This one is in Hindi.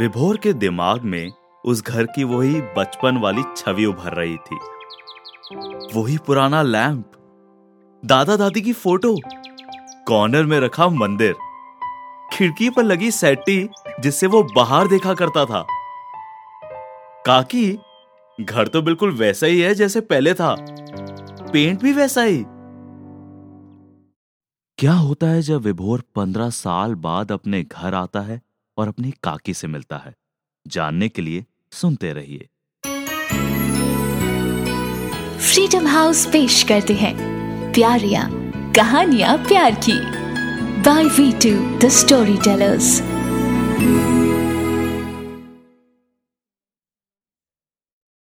विभोर के दिमाग में उस घर की वही बचपन वाली छवि उभर रही थी। वही पुराना लैंप। दादा दादी की फ़ोटो। कॉर्नर में रखा मंदिर। खिड़की पर लगी सेटी, जिससे वो बाहर देखा करता था। काकी, घर तो बिल्कुल वैसा ही है जैसे पहले था। पेंट भी वैसा ही। क्या होता है जब विभोर पंद्रह साल बाद अपने घर आता है? और अपनी काकी से मिलता है। जानने के लिए सुनते रहिए। फ्रीडम हाउस पेश करते हैं। प्यारिया, कहानियाँ प्यार की। By V two the storytellers